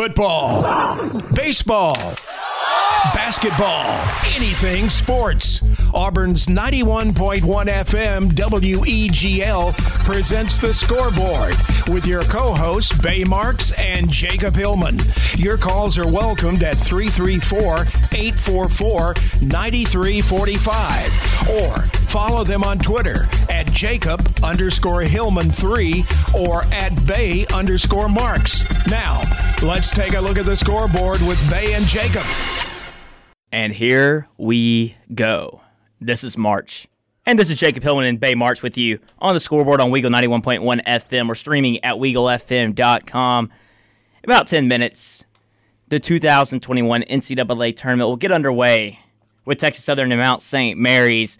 Football, baseball, basketball, anything sports. Auburn's 91.1 FM WEGL presents the scoreboard with your co hosts, Bay Marks and Jacob Hillman. Your calls are welcomed at 334 844 9345 or follow them on Twitter at Jacob underscore Hillman 3 or at Bay underscore Marks. Now, let's take a look at the scoreboard with Bay and Jacob. And here we go. This is March. And this is Jacob Hillman and Bay Marks with you on the scoreboard on Weagle 91.1 FM. We're streaming at WeagleFM.com. About 10 minutes, the 2021 NCAA tournament will get underway with Texas Southern and Mount St. Mary's.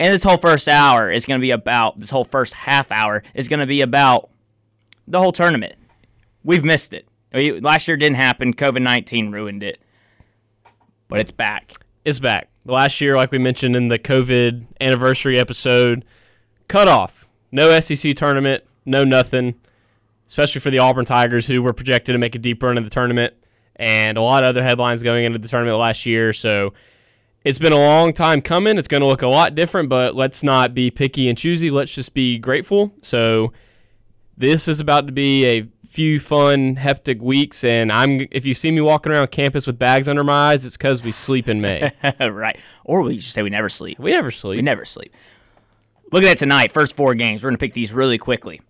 And this whole first hour is going to be about, this whole first half hour is going to be about the whole tournament. We've missed it. Last year didn't happen. COVID 19 ruined it. But it's back. It's back. Last year, like we mentioned in the COVID anniversary episode, cut off. No SEC tournament, no nothing, especially for the Auburn Tigers, who were projected to make a deep run in the tournament, and a lot of other headlines going into the tournament last year. So it's been a long time coming. It's going to look a lot different, but let's not be picky and choosy. Let's just be grateful. So this is about to be a few fun hectic weeks and i'm if you see me walking around campus with bags under my eyes it's because we sleep in may. Right. Or we just say we never sleep. We never sleep. We never sleep. Look at that tonight first four games. We're going to pick these really quickly.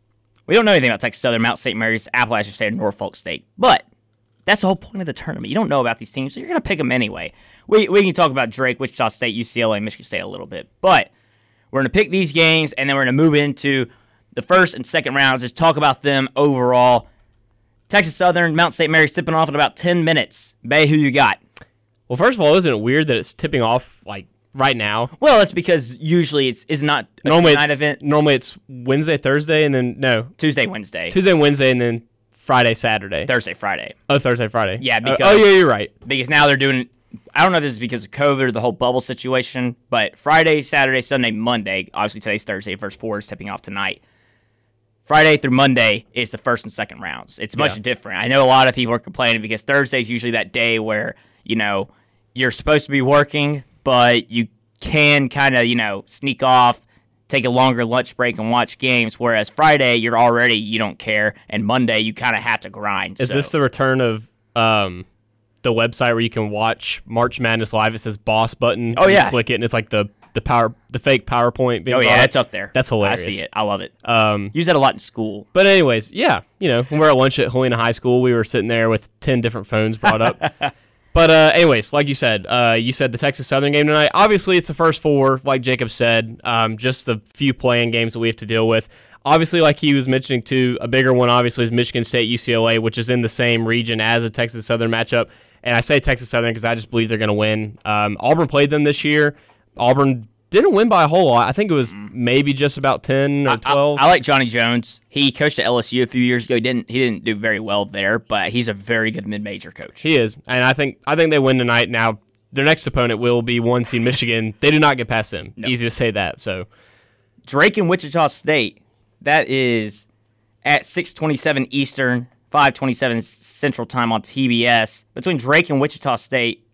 We don't know anything about texas southern mount st mary's appalachian state and norfolk state but that's the whole point of the tournament you don't know about these teams so you're going to pick them anyway we, we can talk about drake wichita state ucla michigan state a little bit but we're going to pick these games and then we're going to move into the first and second rounds, just talk about them overall. Texas Southern, Mount St. Mary tipping off in about 10 minutes. Bay, who you got? Well, first of all, isn't it weird that it's tipping off like right now? Well, that's because usually it's is not a normally night event. Normally it's Wednesday, Thursday, and then no Tuesday, Wednesday, Tuesday, Wednesday, and then Friday, Saturday, Thursday, Friday. Oh, Thursday, Friday. Yeah, Uh, because oh yeah, you're right. Because now they're doing. I don't know if this is because of COVID or the whole bubble situation, but Friday, Saturday, Sunday, Monday. Obviously today's Thursday. First four is tipping off tonight. Friday through Monday is the first and second rounds. It's much Yeah. different. I know a lot of people are complaining because Thursday is usually that day where, you know, you're supposed to be working, but you can kind of, you know, sneak off, take a longer lunch break and watch games. Whereas Friday, you're already, you don't care. And Monday, you kind of have to grind. Is so. this the return of um the website where you can watch March Madness live? It says boss button. Oh, You yeah. click it and it's like the the power the fake PowerPoint. Being Oh, yeah, it's up there. That's hilarious. I see it. I love it. Um, Use that a lot in school. But anyways, yeah, you know, when we were at lunch at Helena High School, we were sitting there with ten different phones brought up. but uh, anyways, like you said, uh, you said the Texas Southern game tonight. Obviously, it's the first four, like Jacob said. Um, just the few playing games that we have to deal with. Obviously, like he was mentioning too, a bigger one obviously is Michigan State UCLA, which is in the same region as a Texas Southern matchup. And I say Texas Southern because I just believe they're going to win. Um, Auburn played them this year. Auburn didn't win by a whole lot. I think it was maybe just about ten or twelve. I, I like Johnny Jones. He coached at LSU a few years ago. He didn't he didn't do very well there, but he's a very good mid major coach. He is, and I think I think they win tonight. Now their next opponent will be one seed Michigan. they do not get past them. Easy to say that. So Drake and Wichita State. That is at six twenty seven Eastern, five twenty seven Central Time on TBS. Between Drake and Wichita State.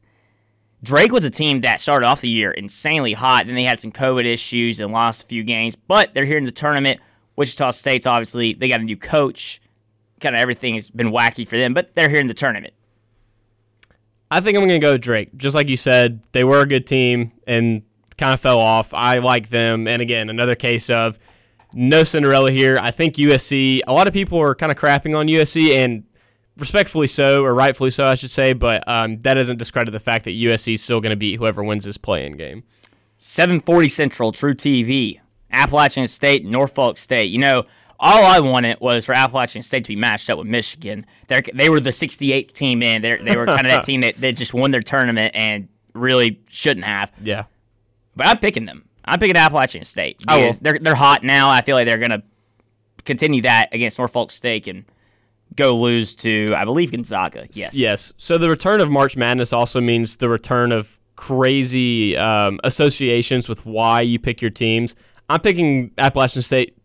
Drake was a team that started off the year insanely hot. Then they had some COVID issues and lost a few games, but they're here in the tournament. Wichita State's obviously they got a new coach. Kind of everything has been wacky for them, but they're here in the tournament. I think I'm going to go Drake. Just like you said, they were a good team and kind of fell off. I like them, and again, another case of no Cinderella here. I think USC. A lot of people are kind of crapping on USC, and respectfully so, or rightfully so, I should say. But um, that doesn't discredit the fact that USC is still going to beat whoever wins this play-in game. 740 Central, truTV, Appalachian State, Norfolk State. You know, all I wanted was for Appalachian State to be matched up with Michigan. They they were the 68th team in. They they were kind of that team that they just won their tournament and really shouldn't have. Yeah. But I'm picking them. I'm picking Appalachian State. Will. They're they're hot now. I feel like they're gonna continue that against Norfolk State and go lose to I believe Gonzaga. Yes. Yes. So the return of March Madness also means the return of crazy um, associations with why you pick your teams. I'm picking Appalachian State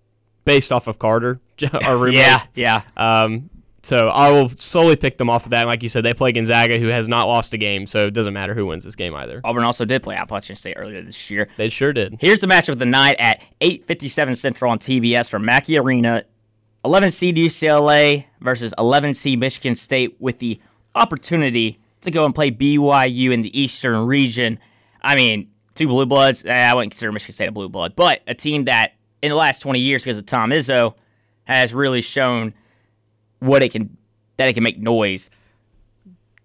based off of Carter, our roommate. Yeah. Yeah. Um, So I will solely pick them off of that. And like you said, they play Gonzaga, who has not lost a game, so it doesn't matter who wins this game either. Auburn also did play Appalachian State earlier this year. They sure did. Here's the matchup of the night at 8:57 Central on TBS from Mackey Arena. 11 seed UCLA versus 11 seed Michigan State with the opportunity to go and play BYU in the Eastern region. I mean, two blue bloods. Eh, I wouldn't consider Michigan State a blue blood, but a team that in the last 20 years, because of Tom Izzo, has really shown what it can that it can make noise.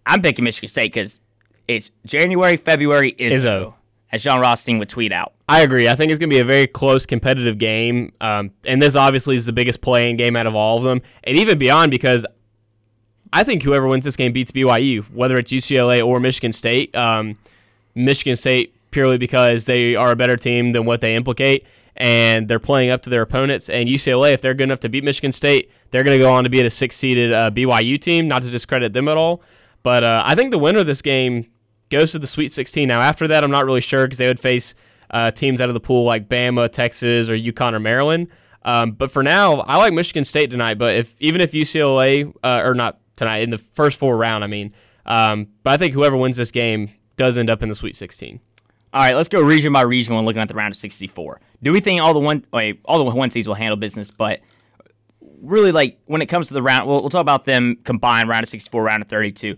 I'm picking Michigan State because it's January, February, Izzo, Izzo. As Jon Rothstein would tweet out. I agree. I think it's going to be a very close, competitive game. Um, and this obviously is the biggest playing game out of all of them, and even beyond because I think whoever wins this game beats BYU, whether it's UCLA or Michigan State. Um, Michigan State purely because they are a better team than what they implicate, and they're playing up to their opponents. And UCLA, if they're good enough to beat Michigan State, they're going to go on to beat a six-seeded uh, BYU team. Not to discredit them at all, but uh, I think the winner of this game goes to the Sweet 16. Now, after that, I'm not really sure because they would face uh, teams out of the pool like Bama, Texas, or UConn or Maryland. Um, but for now, I like Michigan State tonight. But if even if UCLA uh, or not tonight in the first four round, I mean, um, but I think whoever wins this game does end up in the Sweet 16. All right, let's go region by region when looking at the round of 64. Do we think all the one wait, all the one seeds will handle business? But really, like when it comes to the round, we'll, we'll talk about them combined round of 64, round of 32.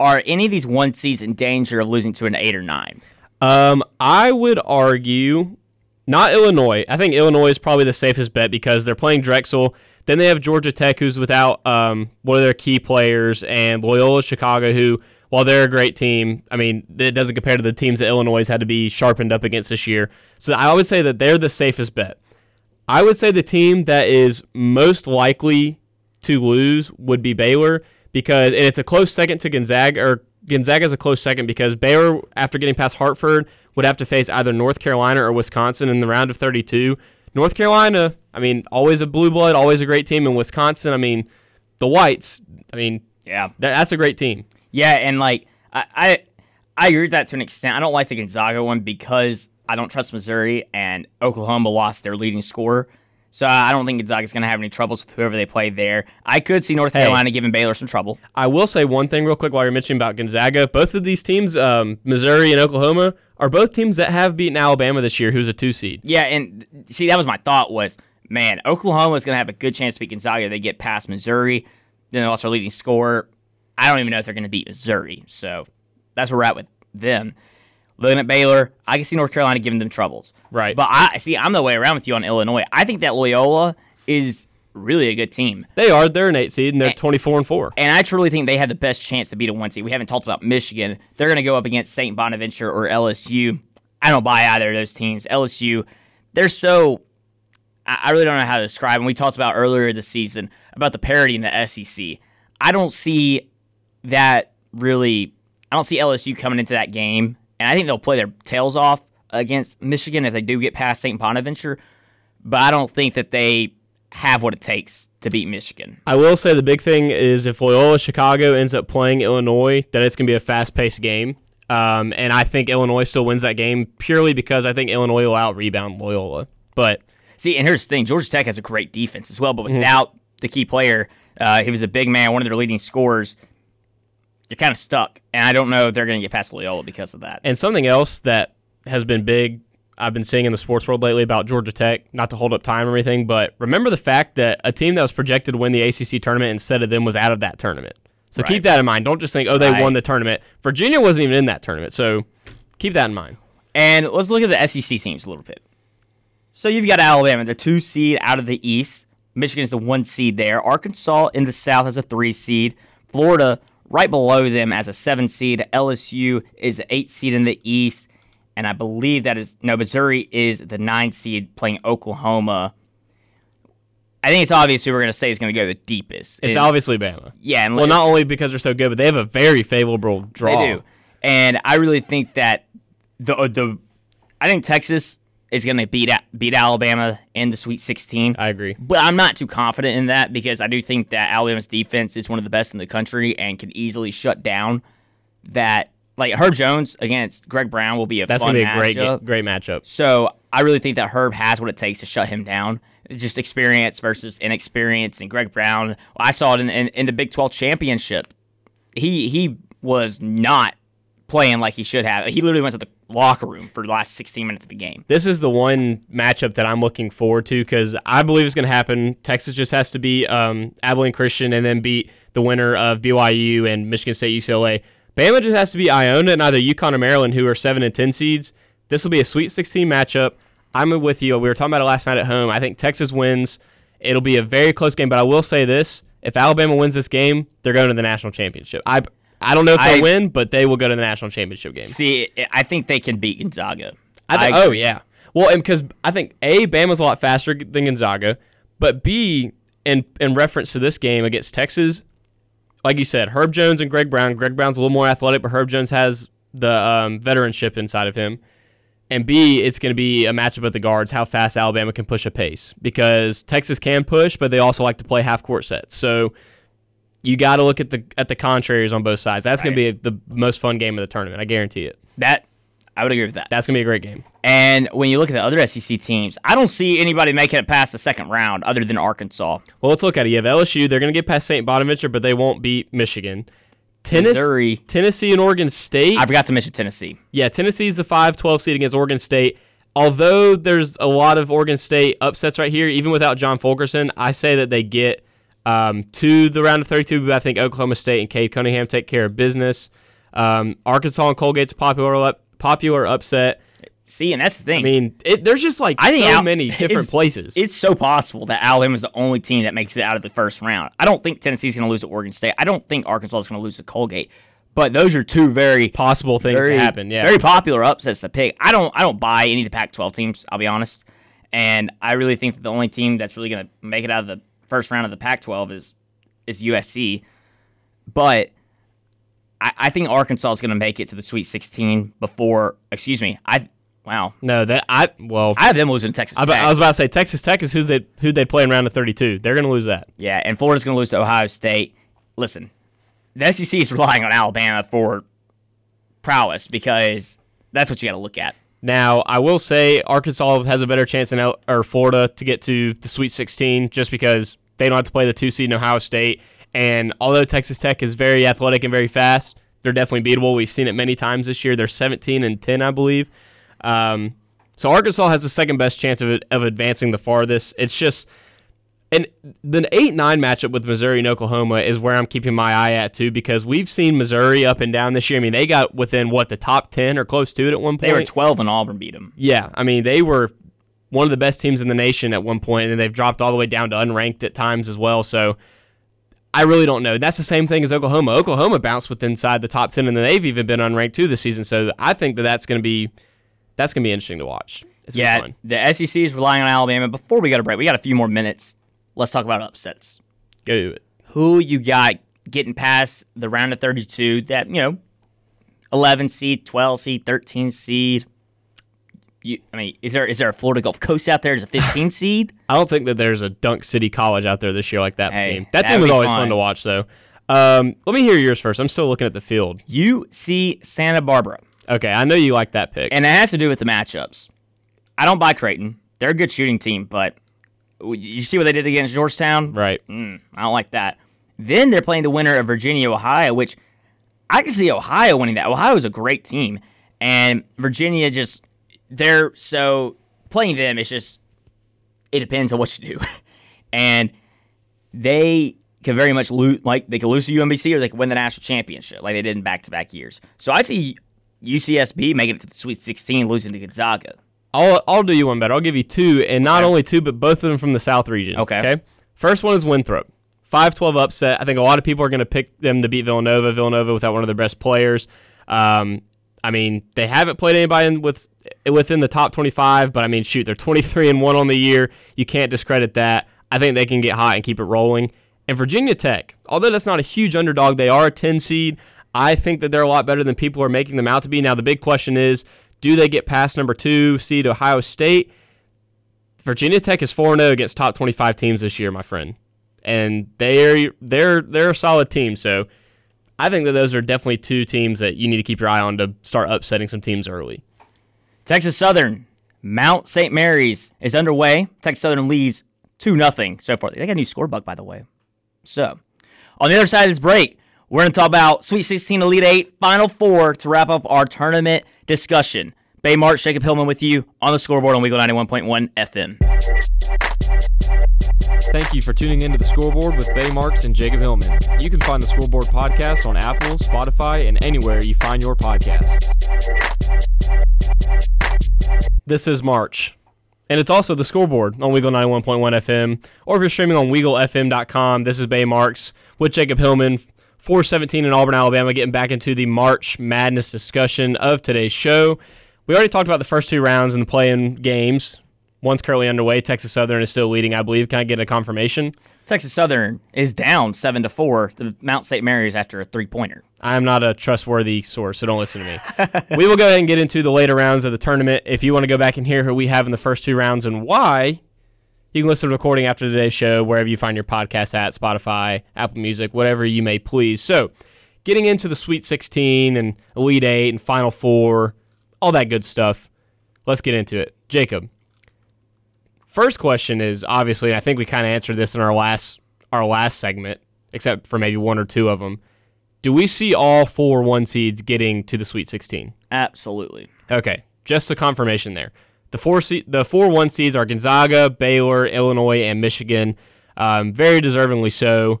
Are any of these one seeds in danger of losing to an eight or nine? Um, I would argue not Illinois. I think Illinois is probably the safest bet because they're playing Drexel. Then they have Georgia Tech, who's without um, one of their key players, and Loyola Chicago, who, while they're a great team, I mean, it doesn't compare to the teams that Illinois had to be sharpened up against this year. So I would say that they're the safest bet. I would say the team that is most likely to lose would be Baylor because and it's a close second to Gonzaga or Gonzaga's a close second because Baylor, after getting past Hartford, would have to face either North Carolina or Wisconsin in the round of 32. North Carolina, I mean, always a blue blood, always a great team. In Wisconsin, I mean, the Whites, I mean, Yeah, that, that's a great team. yeah, and like I, I, I agree with that to an extent. I don't like the Gonzaga one because I don't trust Missouri and Oklahoma lost their leading scorer. So I don't think Gonzaga's going to have any troubles with whoever they play there. I could see North Hey. Carolina giving Baylor some trouble. I will say one thing real quick while you're mentioning about Gonzaga. Both of these teams, um, Missouri and Oklahoma, are both teams that have beaten Alabama this year, who's a two seed. Yeah, and see, that was my thought was, man, Oklahoma is going to have a good chance to beat Gonzaga. They get past Missouri. Then they lost their leading scorer. I don't even know if they're going to beat Missouri. So that's where we're at with them. Looking at Baylor, I can see North Carolina giving them troubles. Right. But I see, I'm the way around with you on Illinois. I think that Loyola is really a good team. They are. They're an eight seed, and they're 24 and four. And I truly think they have the best chance to beat a one seed. We haven't talked about Michigan. They're going to go up against St. Bonaventure or LSU. I don't buy either of those teams. LSU, they're so. I I really don't know how to describe them. We talked about earlier this season about the parity in the SEC. I don't see that really. I don't see LSU coming into that game, and I think they'll play their tails off against Michigan if they do get past St. Bonaventure. But I don't think that they have what it takes to beat Michigan. I will say the big thing is if Loyola Chicago ends up playing Illinois, that it's going to be a fast paced game. Um, and I think Illinois still wins that game purely because I think Illinois will out rebound Loyola. But See, and here's the thing: Georgia Tech has a great defense as well, but without the key player, uh, he was a big man, one of their leading scorers. You're kind of stuck, and I don't know if they're going to get past Loyola because of that. And something else that has been big, I've been seeing in the sports world lately about Georgia Tech, not to hold up time or anything, but remember the fact that a team that was projected to win the ACC tournament instead of them was out of that tournament. So Right. keep that in mind. Don't just think, oh, they Right. won the tournament. Virginia wasn't even in that tournament. So keep that in mind. And let's look at the SEC teams a little bit. So you've got Alabama, the two seed out of the East. Michigan is the one seed there. Arkansas in the South has a three seed. Florida right below them as a seven seed. LSU is the eight seed in the East. And I believe that is no Missouri is the nine seed playing Oklahoma. I think it's obvious who we're going to say is going to go the deepest. It's obviously Bama. yeah, and Well, not only because they're so good, but they have a very favorable draw. They do, and I really think that the the I think Texas is going to beat beat Alabama in the Sweet 16. I agree. But I'm not too confident in that because I do think that Alabama's defense is one of the best in the country and can easily shut down that like Herb Jones against Greg Brown will be a That's gonna be a great matchup. great matchup. So I really think that Herb has what it takes to shut him down. Just experience versus inexperience. And Greg Brown, I saw it in, in, in the Big 12 championship. He he was not playing like he should have. He literally went to the locker room for the last 16 minutes of the game. This is the one matchup that I'm looking forward to because I believe it's going to happen. Texas just has to beat um, Abilene Christian and then beat the winner of BYU and Michigan State UCLA. Bama just has to beat Iona and either UConn or Maryland, who are seven and ten seeds. This will be a Sweet 16 matchup. I'm with you. We were talking about it last night at home. I think Texas wins. It'll be a very close game, but I will say this: if Alabama wins this game, they're going to the national championship. I I don't know if they'll win, but they will go to the national championship game. See, I think they can beat Gonzaga. I think, I oh yeah. Well, and because I think a Bama's a lot faster than Gonzaga, but b in in reference to this game against Texas, like you said, Herb Jones and Greg Brown. Greg Brown's a little more athletic, but Herb Jones has the um, veteranship inside of him. And B, it's going to be a matchup of the guards, how fast Alabama can push a pace. Because Texas can push, but they also like to play half court sets. So you got to look at the at the contraries on both sides. That's going to be the most fun game of the tournament. I guarantee it. That I would agree with that. That's going to be a great game. And when you look at the other SEC teams, I don't see anybody making it past the second round other than Arkansas. Well, let's look at it. You have LSU. They're going to get past St. Bonaventure, but they won't beat Michigan. Tennessee, Missouri. Tennessee and Oregon State. I forgot to mention Tennessee. yeah, Tennessee's the 5-12 seed against Oregon State. Although there's a lot of Oregon State upsets right here, even without John Fulkerson, I say that they get um, to the round of 32. But I think Oklahoma State and Cade Cunningham take care of business. Um, Arkansas and Colgate's popular up, popular upset. See, and that's the thing. I mean, it, there's just like I think so Al- many different it's- places. It's so possible that Alabama is the only team that makes it out of the first round. I don't think Tennessee's going to lose to Oregon State. I don't think Arkansas is going to lose to Colgate. But those are two very possible things very, to happen. Yeah, very popular upsets to pick. I don't I don't buy any of the Pac-12 teams. I'll be honest, and I really think that the only team that's really going to make it out of the first round of the Pac-12 is is USC. But I, I think Arkansas is going to make it to the Sweet 16 before. Excuse me. I wow. no, that I well, I have them losing Texas I, Tech. I was about to say Texas Tech is who they who they play in round of 32. They're going to lose that. Yeah, and Florida's going to lose to Ohio State. Listen, the SEC is relying on Alabama for prowess because that's what you got to look at. Now, I will say Arkansas has a better chance than L- or Florida to get to the Sweet 16 just because they don't have to play the two seed in Ohio State. And although Texas Tech is very athletic and very fast, they're definitely beatable. We've seen it many times this year. They're 17 and 10, I believe. Um, so Arkansas has the second best chance of, of advancing the farthest. It's just and the eight nine matchup with Missouri and Oklahoma is where I'm keeping my eye at too because we've seen Missouri up and down this year. I mean, they got within what the top ten or close to it at one point. They were 12 and Auburn beat them. Yeah, I mean they were one of the best teams in the nation at one point, and then they've dropped all the way down to unranked at times as well. So I really don't know. That's the same thing as Oklahoma. Oklahoma bounced with inside the top ten, and then they've even been unranked too this season. So I think that that's going to be that's going to be interesting to watch. It's gonna be Yeah, fun. the SEC is relying on Alabama. Before we go to break, we got a few more minutes. Let's talk about upsets. go do it. Who you got getting past the round of 32 that, you know, 11 seed, 12 seed, 13 seed? You, I mean, is there is there a Florida Gulf Coast out there as a 15 seed? I don't think that there's a Dunk City College out there this year like that Hey, team. That team was always fun. fun to watch though. Um, let me hear yours first. I'm still looking at the field. UC Santa Barbara. Okay, I know you like that pick. And it has to do with the matchups. I don't buy Creighton. They're a good shooting team, but you see what they did against Georgetown? right. Mm, I don't like that. Then they're playing the winner of Virginia, Ohio, which I can see Ohio winning that. Ohio is a great team, and Virginia just they're so playing them. It's just it depends on what you do, and they can very much lose. Like they could lose to UMBC or they could win the national championship, like they did in back to back years. So I see UCSB making it to the Sweet 16, losing to Gonzaga. I'll I'll do you one better. I'll give you two, and not only two, but both of them from the South region. Okay. Okay. First one is Winthrop. 5-12 upset. I think a lot of people are going to pick them to beat Villanova. Villanova without one of their best players. Um, I mean, they haven't played anybody in with within the top 25, but I mean, shoot, they're 23 and one on the year. You can't discredit that. I think they can get hot and keep it rolling. And Virginia Tech, although that's not a huge underdog, they are a 10 seed. I think that they're a lot better than people are making them out to be. Now, the big question is, do they get past number two seed Ohio State? Virginia Tech is 4 0 against top 25 teams this year, my friend. And they're they're they're a solid team. So I think that those are definitely two teams that you need to keep your eye on to start upsetting some teams early. Texas Southern, Mount St. Mary's is underway. Texas Southern leads 2 0 so far. They got a new score book, by the way. So, on the other side of this break, we're going to talk about Sweet 16 Elite 8 Final Four to wrap up our tournament discussion. Bay Marks, Jacob Hillman with you on the scoreboard on Weagle 91.1 FM. Thank you for tuning into the scoreboard with Bay Marks and Jacob Hillman. You can find the scoreboard podcast on Apple, Spotify, and anywhere you find your podcasts. This is March. And it's also the scoreboard on Weagle 91.1 FM. Or if you're streaming on WeagleFM.com, this is Bay Marks with Jacob Hillman, 417 in Auburn, Alabama, getting back into the March Madness discussion of today's show. We already talked about the first two rounds in the play-in games. One's currently underway. Texas Southern is still leading, I believe. Can I get a confirmation? Texas Southern is down 7 to 4 to Mount St. Mary's after a three pointer. I'm not a trustworthy source, so don't listen to me. we will go ahead and get into the later rounds of the tournament. If you want to go back and hear who we have in the first two rounds and why, you can listen to the recording after today's show, wherever you find your podcast at Spotify, Apple Music, whatever you may please. So, getting into the Sweet 16 and Elite 8 and Final Four, all that good stuff. Let's get into it. Jacob, first question is obviously, and I think we kind of answered this in our last our last segment, except for maybe one or two of them. Do we see all four one seeds getting to the Sweet 16? Absolutely. Okay, just a confirmation there. The four se- the four one seeds are Gonzaga, Baylor, Illinois, and Michigan. Um, very deservingly so.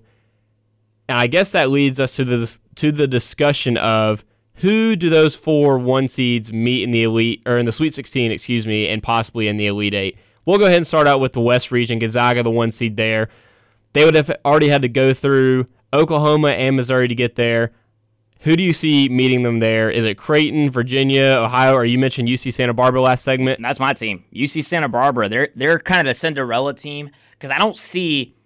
And I guess that leads us to the to the discussion of who do those four one seeds meet in the elite or in the Sweet 16, excuse me, and possibly in the Elite Eight. We'll go ahead and start out with the West region. Gonzaga, the one seed there. They would have already had to go through Oklahoma and Missouri to get there. Who do you see meeting them there? Is it Creighton, Virginia, Ohio, or you mentioned UC Santa Barbara last segment? That's my team. UC Santa Barbara. They're they're kind of the Cinderella team because I don't see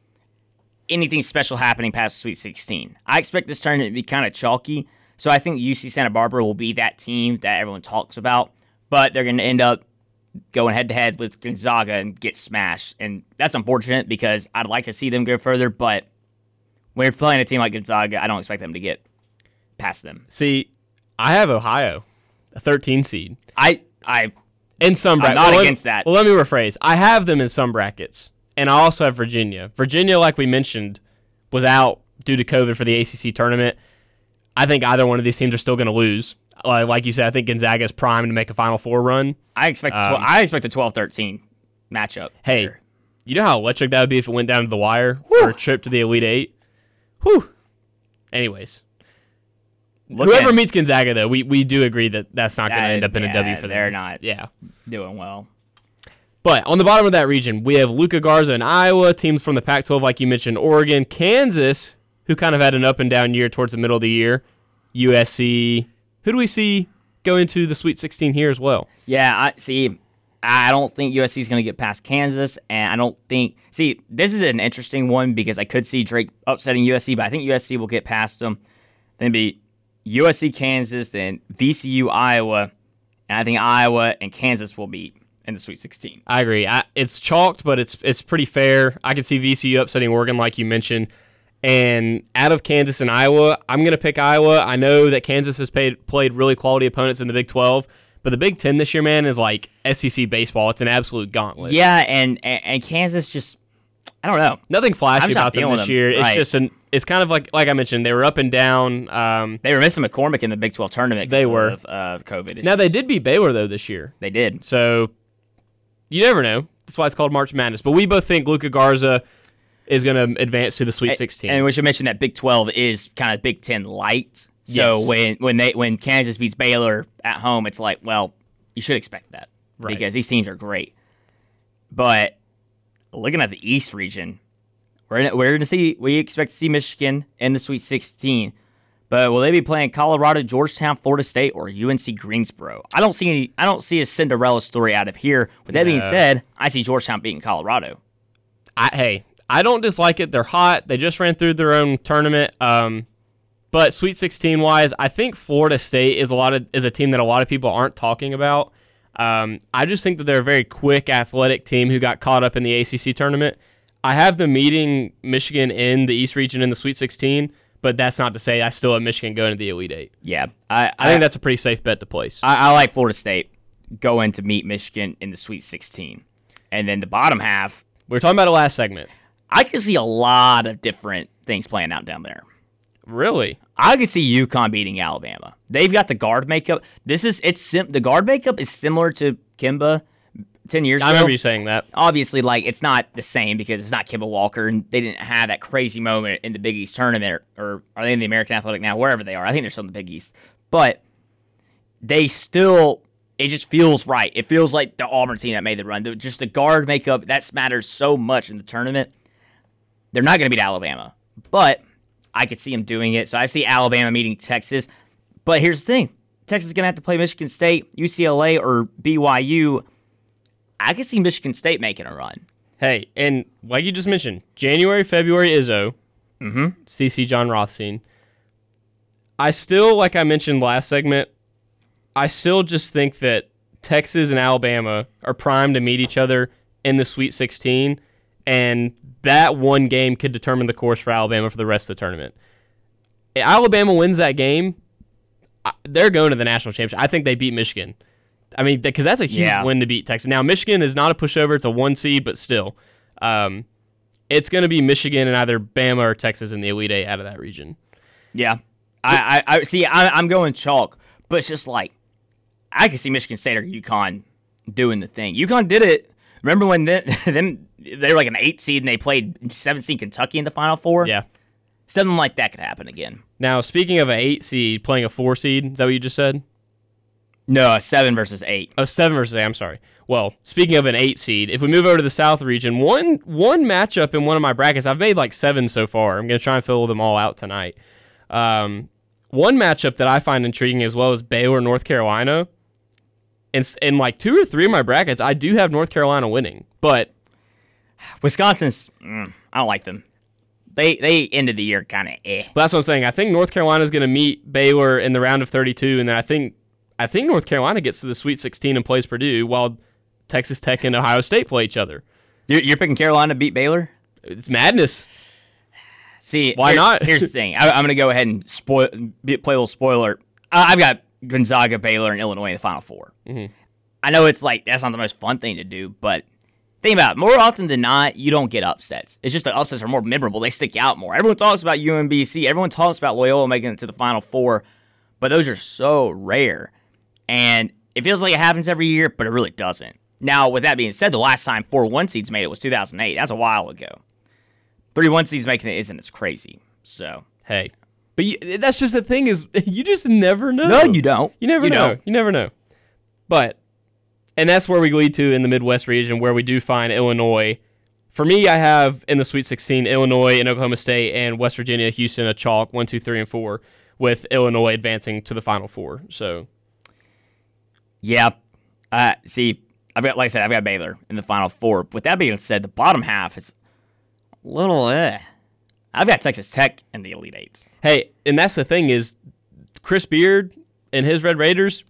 anything special happening past Sweet 16. I expect this tournament to be kind of chalky. So I think UC Santa Barbara will be that team that everyone talks about, but they're going to end up going head to head with Gonzaga and get smashed. And that's unfortunate because I'd like to see them go further, but when you're playing a team like Gonzaga, I don't expect them to get past them. See, I have Ohio, a 13 seed. I I in some brackets. not well, let- against that. Well, let me rephrase. I have them in some brackets, and I also have Virginia. Virginia, like we mentioned, was out due to COVID for the ACC tournament. I think either one of these teams are still going to lose. Like like you said, I think Gonzaga is primed to make a Final Four run. I expect a tw- Um, I expect a 12-13 matchup. Hey, here. you know how electric that would be if it went down to the wire for a trip to the Elite Eight? Whew. Anyways, whoever at- meets Gonzaga, though, we, we do agree that that's not going to end up in a yeah, W for them. they're not. Yeah. doing well. But on the bottom of that region, we have Luka Garza in Iowa, teams from the Pac 12, like you mentioned, Oregon, Kansas, who kind of had an up and down year towards the middle of the year, USC. Who do we see go into the Sweet 16 here as well? Yeah, I see. I don't think USC is going to get past Kansas, and I don't think. See, this is an interesting one because I could see Drake upsetting USC, but I think USC will get past them. Then be USC, Kansas, then VCU, Iowa, and I think Iowa and Kansas will beat in the Sweet 16. I agree. I, it's chalked, but it's it's pretty fair. I can see VCU upsetting Oregon, like you mentioned. And out of Kansas and Iowa, I'm going to pick Iowa. I know that Kansas has paid, played really quality opponents in the Big 12, but the Big 10 this year, man, is like SEC baseball. It's an absolute gauntlet. Yeah, and, and and Kansas just, I don't know. Nothing flashy about them this them. year. It's just an. It's kind of like like I mentioned, they were up and down. Um, They were missing McCormack in the Big 12 tournament. They were. of uh, COVID. now they did beat Baylor though this year, They did. so you never know. That's why it's called March Madness. But we both think Luka Garza is going to advance to the Sweet 16. And we should mention that Big 12 is kind of Big 10 light. So Yes. when when they when Kansas beats Baylor at home, it's like, well, you should expect that Right. because these teams are great. But looking at the East region, we're in, we're going to see we expect to see Michigan in the Sweet 16. But will they be playing Colorado, Georgetown, Florida State, or UNC Greensboro? I don't see any. I don't see a Cinderella story out of here. With that being said, I see Georgetown beating Colorado. I, hey, I don't dislike it. They're hot. They just ran through their own tournament. Um, but Sweet 16 wise, I think Florida State is a lot of is a team that a lot of people aren't talking about. Um, I just think that they're a very quick, athletic team who got caught up in the ACC tournament. I have them meeting Michigan in the East region in the Sweet 16, but that's not to say I still have Michigan going to the Elite Eight. Yeah, I, I think that's a pretty safe bet to place. I, I like Florida State going to meet Michigan in the Sweet 16, and then the bottom half. we were talking about it last segment. I can see a lot of different things playing out down there. Really? I could see UConn beating Alabama. They've got the guard makeup. This is it's sim- the guard makeup is similar to Kemba ten years I ago. remember you saying that. Obviously, like it's not the same because it's not Kemba Walker, and they didn't have that crazy moment in the Big East tournament, or, or are they in the American Athletic now? Wherever they are, I think they're still in the Big East, but they still. It just feels right. It feels like the Auburn team that made the run. Just the guard makeup that matters so much in the tournament. They're not going to beat Alabama, but I could see them doing it. So I see Alabama meeting Texas. But here's the thing: Texas is going to have to play Michigan State, UCLA, or BYU. I could see Michigan State making a run. Hey, and like you just mentioned, January, February, Izzo, mm-hmm. CC Jon Rothstein. I still, like I mentioned last segment, I still just think that Texas and Alabama are primed to meet each other in the Sweet 16, and that one game could determine the course for Alabama for the rest of the tournament. If Alabama wins that game, they're going to the national championship. I think they beat Michigan. I mean, because that's a huge Yeah. win to beat Texas. Now, Michigan is not a pushover; it's a one seed, but still, um, it's going to be Michigan and either Bama or Texas in the Elite Eight out of that region. Yeah, I, I, I see. I, I'm going chalk, but it's just like I can see Michigan State or UConn doing the thing. UConn did it. Remember when then them they were like an eight seed and they played seven seed Kentucky in the Final Four? Yeah. something like that could happen again. Now, speaking of an eight seed playing a four seed, is that what you just said? No, seven versus eight. Oh, seven versus eight. I'm sorry. Well, speaking of an eight seed, if we move over to the South region, one one matchup in one of my brackets, I've made like seven so far. I'm going to try and fill them all out tonight. Um, one matchup that I find intriguing as well is Baylor North Carolina. In, in like two or three of my brackets, I do have North Carolina winning, but Wisconsin's. Mm, I don't like them. They they ended the year kind of eh. But that's what I'm saying. I think North Carolina is going to meet Baylor in the round of 32, and then I think I think North Carolina gets to the Sweet 16 and plays Purdue, while Texas Tech and Ohio State play each other. You're, you're picking Carolina to beat Baylor. It's madness. See, Why not? here's the thing. I, I'm going to go ahead and spoil, play a little spoiler. I, I've got Gonzaga, Baylor, and Illinois in the Final 4 Mm-hmm. I know it's like that's not the most fun thing to do, but think about it. More often than not, you don't get upsets. It's just the upsets are more memorable. They stick out more. Everyone talks about UMBC. Everyone talks about Loyola making it to the Final Four, but those are so rare, and it feels like it happens every year, but it really doesn't. Now, with that being said, the last time four one seeds made it was 2008. That's a while ago. Three one seeds making it isn't as crazy. So Hey, but you, that's just the thing is you just never know. no, you don't. You never You know. don't. You never know. But and that's where we lead to in the Midwest region where we do find Illinois. For me, I have in the Sweet 16 Illinois and Oklahoma State and West Virginia, Houston a chalk one, two, three, and four, with Illinois advancing to the Final Four. So Yeah. Uh, see, I've got like I said, I've got Baylor in the Final Four. With that being said, the bottom half is a little eh. I've got Texas Tech in the Elite Eight. hey, and that's the thing is Chris Beard and his Red Raiders.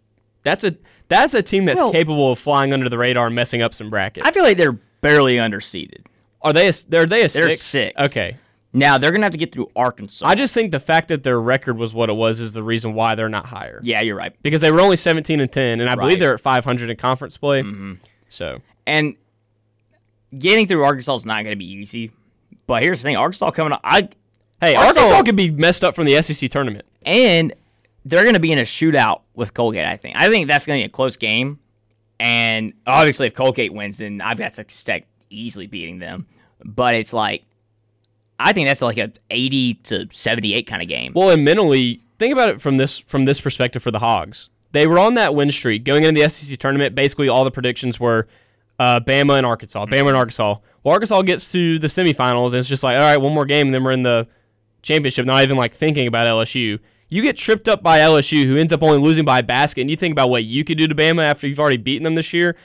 That's a that's a team that's Well- capable of flying under the radar and messing up some brackets. I feel like they're barely underseeded. Are they? A, they're they a They're six? six. Okay. Now they're gonna have to get through Arkansas. I just think the fact that their record was what it was is the reason why they're not higher. yeah, you're right. Because they were only 17 and 10, and I Right. believe they're at 500 in conference play. Mm-hmm. So And getting through Arkansas is not gonna be easy. But here's the thing: Arkansas coming up. I hey, Arkansas- Arkansas could be messed up from the SEC tournament. and they're going to be in a shootout with Colgate. I think. I think that's going to be a close game. And obviously, if Colgate wins, then I've got to Tech easily beating them. But it's like, I think that's like a eighty to seventy-eight kind of game. Well, and mentally, think about it from this from this perspective for the Hogs. They were on that win streak going into the SEC tournament. Basically, all the predictions were uh, Bama and Arkansas. Bama and Arkansas. Well, Arkansas gets to the semifinals, and it's just like, all right, one more game, and then we're in the championship. Not even like thinking about LSU. You get tripped up by LSU, who ends up only losing by a basket, and you think about what you could do to Bama after you've already beaten them this year.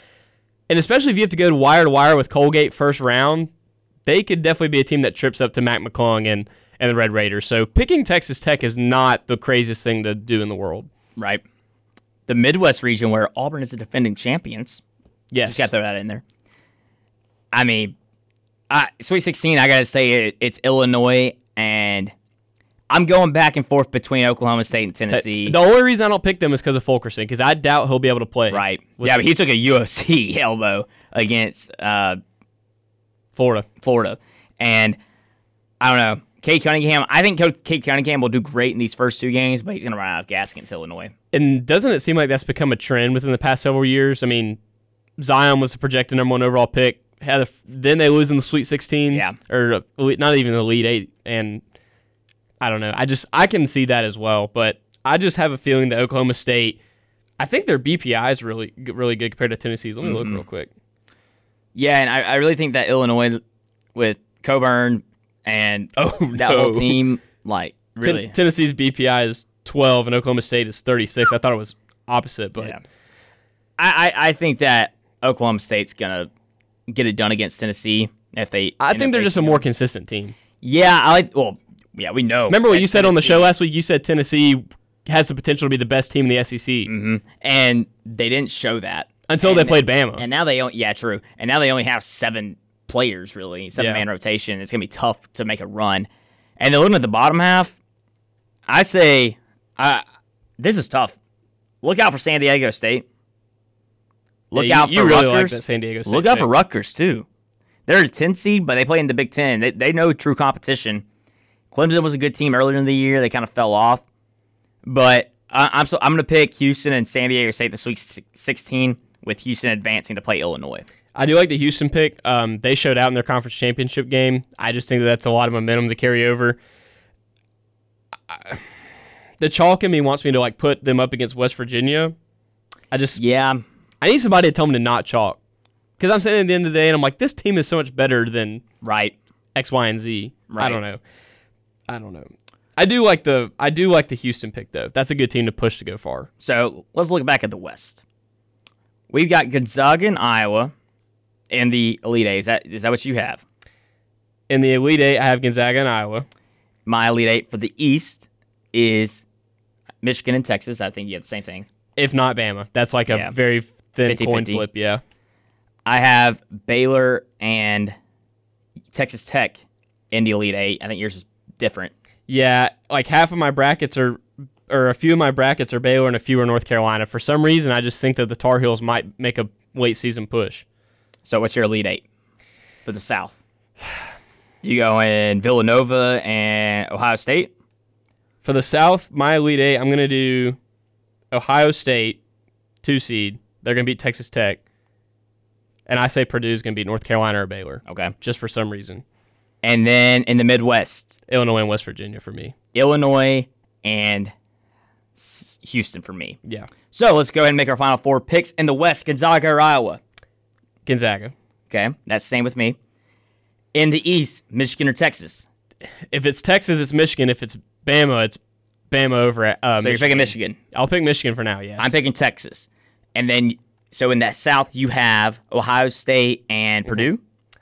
And especially if you have to go to wire to wire with Colgate first round, they could definitely be a team that trips up to Mac McClung and, and the Red Raiders. So picking Texas Tech is not the craziest thing to do in the world. right? The Midwest region where Auburn is the defending champions. Yes. Just got to throw that in there. I mean, uh, Sweet 16, I got to say it, it's Illinois, and I'm going back and forth between Oklahoma State and Tennessee. The only reason I don't pick them is because of Fulkerson, because I doubt he'll be able to play. right. Yeah, but he took a UFC elbow against uh, Florida. Florida. And I don't know. Cade Cunningham, I think Cade Cunningham will do great in these first two games, but he's going to run out of gas against Illinois. And doesn't it seem like that's become a trend within the past several years? I mean, Zion was the projected number one overall pick. Had a, then they lose in the Sweet 16. Yeah. Or uh, not even the Elite Eight. And I don't know. I just I can see that as well. But I just have a feeling that Oklahoma State. I think their BPI is really really good compared to Tennessee's. Let me Mm-hmm. look real quick. Yeah, and I, I really think that Illinois with Cockburn and Oh, that whole team, like, Ten- really. Tennessee's BPI is 12 and Oklahoma State is 36. I thought it was opposite, but Yeah. I, I, I think that Oklahoma State's going to get it done against Tennessee if they. I think they're just a more consistent team. Yeah, I like. Well, yeah, we know. Remember what you said on the show last week? You said Tennessee has the potential to be the best team in the SEC Mm-hmm. and they didn't show that until And they played Bama. And now they only, yeah, true. And now they only have seven players, really, seven Yeah. man rotation. It's gonna be tough to make a run. And then looking at the bottom half, I say, uh, this is tough. Look out for San Diego State. Look Yeah, you- out you for really like Rutgers. that San Diego State Look out pick. for Rutgers too. They're a 10 seed, but they play in the Big Ten. They, they know true competition. Clemson was a good team earlier in the year. They kind of fell off, but I, I'm so I'm going to pick Houston and San Diego State this week 16 with Houston advancing to play Illinois. I do like the Houston pick. Um, they showed out in their conference championship game. I just think that that's a lot of momentum to carry over. I- the chalk in me wants me to like put them up against West Virginia. I just Yeah, I need somebody to tell me to not chalk because I'm sitting at the end of the day, and I'm like, this team is so much better than right. X, Y, and Z. Right. I don't know. I don't know. I do like the I do like the Houston pick though. That's a good team to push to go far. So let's look back at the West. We've got Gonzaga and Iowa in the Elite Eight. Is that is that what you have? In the Elite Eight, I have Gonzaga and Iowa. My Elite Eight for the East is Michigan and Texas. I think you have the same thing. If not Bama, that's like a Yeah. very thin 50-50. coin flip. Yeah. I have Baylor and Texas Tech in the Elite Eight. I think yours is different. Yeah, like half of my brackets are, or a few of my brackets are Baylor and a few are North Carolina. For some reason, I just think that the Tar Heels might make a late season push. So what's your Elite Eight for the South? You go in Villanova and Ohio State. For the South, my Elite Eight, I'm gonna do Ohio State, two seed. They're gonna beat Texas Tech, and I say Purdue's gonna beat North Carolina or Baylor, Okay. just for some reason. And then in the Midwest, Illinois and West Virginia for me. Illinois and Houston for me. Yeah, So let's go ahead and make our final four picks in the West: Gonzaga or Iowa. Gonzaga. Okay, that's same with me. In the East, Michigan or Texas. If it's Texas, it's Michigan. If it's Bama, it's Bama over at. Uh, So you're picking Michigan. I'll pick Michigan for now. Yeah. I'm picking Texas. And then, so in that South, you have Ohio State and Mm-hmm. Purdue.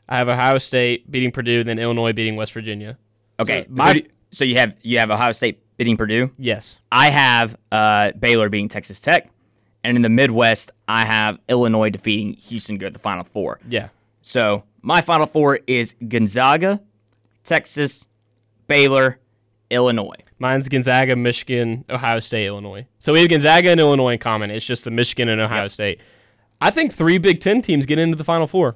I have Ohio State beating Purdue, then Illinois beating West Virginia. Okay, So my- so you have you have Ohio State beating Purdue. Yes. I have uh, Baylor beating Texas Tech, and in the Midwest, I have Illinois defeating Houston. Go to the Final Four. Yeah. So my Final Four is Gonzaga, Texas, Baylor, Illinois. Mine's Gonzaga, Michigan, Ohio State, Illinois. So we have Gonzaga and Illinois in common. It's just the Michigan and Ohio Yep. State. I think three Big Ten teams get into the Final Four.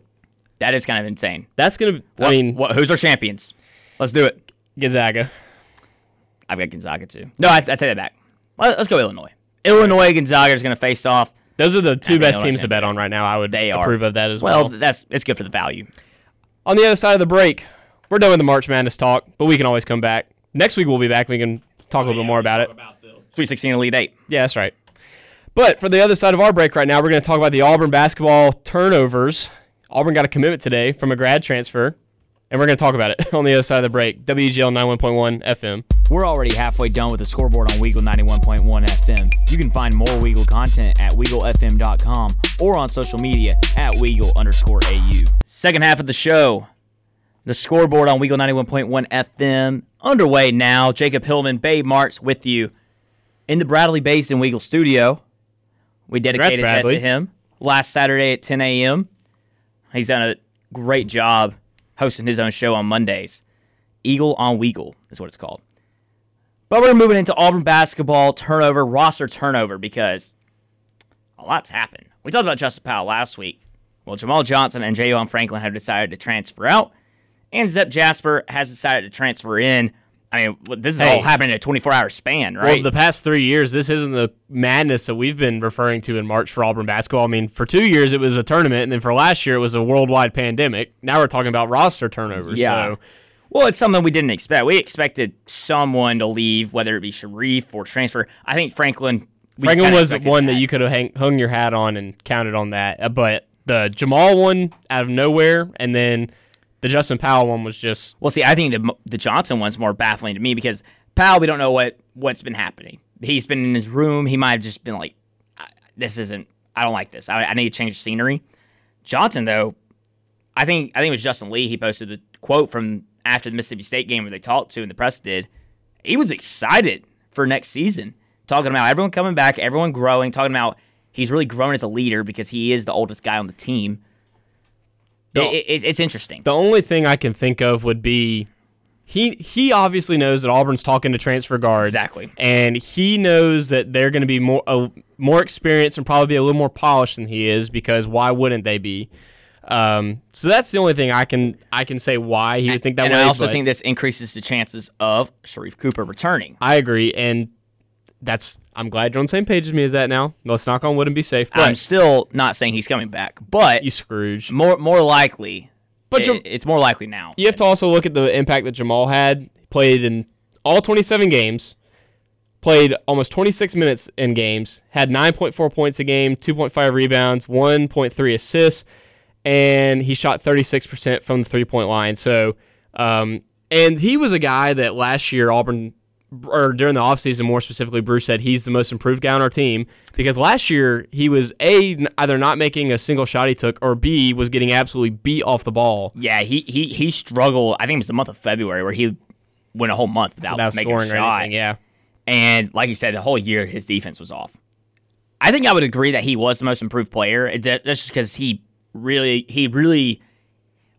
That is kind of insane. That's gonna. I mean, what, who's our champions? Let's do it. Gonzaga. I've got Gonzaga too. No, I'd, I'd take that back. Let- Let's go Illinois. Illinois Gonzaga is going to face off. Those are the two best Illinois teams to bet on right now. I would They are. approve of that as Well, well. that's it's good for the value. On the other side of the break, we're done with the March Madness talk, but we can always come back. Next week we'll be back. We can talk a little bit more about it. Sweet 16 Elite Eight. Yeah, that's right. But for the other side of our break right now, we're going to talk about the Auburn basketball turnovers. Auburn got a commitment today from a grad transfer, and we're going to talk about it on the other side of the break. WEGL 91.1 FM. We're already halfway done with the scoreboard on Weagle 91.1 FM. You can find more Weagle content at WeagleFM.com or on social media at Weagle underscore AU. Second half of the show, the scoreboard on Weagle 91.1 FM underway now. Jacob Hillman, Bay Marks with you in the Bradley Basin Weagle studio. We dedicated that to him last Saturday at 10 a.m. He's done a great job hosting his own show on Mondays. Eagle on Weagle is what it's called. But we're moving into Auburn basketball turnover, roster turnover, because a lot's happened. We talked about Justin Powell last week. Well, Jamal Johnson and Javon Franklin have decided to transfer out, and Zep Jasper has decided to transfer in. I mean, this is Hey. all happening in a 24 hour span, right? Well, the past three years, this isn't the madness that we've been referring to in March for Auburn basketball. I mean, for two years it was a tournament, and then for last year it was a worldwide pandemic. Now we're talking about roster turnovers. Yeah. So Well, it's something we didn't expect. We expected someone to leave, whether it be Sharife or transfer. I think Franklin. Franklin was one that you could have hang, hung your hat on and counted on that. Uh, But the Jamal one out of nowhere, and then the Justin Powell one was just Well, see, I think the the Johnson one's more baffling to me because Powell, we don't know what what's been happening. He's been in his room. He might have just been like, "This isn't. I don't like this. I, I need to change the scenery." Johnson, though, I think I think it was Justin Lee. He posted the quote from after the Mississippi State game where they talked to and the press did. He was excited for next season, talking about everyone coming back, everyone growing, talking about he's really grown as a leader because he is the oldest guy on the team. It- it- it's interesting. the only thing I can think of would be he he obviously knows that Auburn's talking to transfer guards Exactly. and he knows that they're going to be more uh, more experienced and probably be a little more polished than he is because why wouldn't they be? Um, so that's the only thing I can I can say why he would think that and way. I also think this increases the chances of Sharife Cooper returning. I agree, and that's I'm glad you're on the same page as me as that now. Let's knock on wood and be safe. But I'm still not saying he's coming back, but you Scrooge. more more likely. But But Jam- it's more likely now. You have to also look at the impact that Jamal had. He played in all 27 games, played almost 26 minutes in games, had 9.4 points a game, 2.5 rebounds, 1.3 assists, and he shot 36% from the three point line. So, um, and he was a guy that last year Auburn, or during the offseason more specifically, Bruce said he's the most improved guy on our team because last year he was A, either not making a single shot he took, or B, was getting absolutely beat off the ball. Yeah, he he he struggled. I think it was the month of February where he went a whole month without, Without making a shot. anything, yeah. And like you said, the whole year his defense was off. I think I would agree that he was the most improved player. That's just because he really he really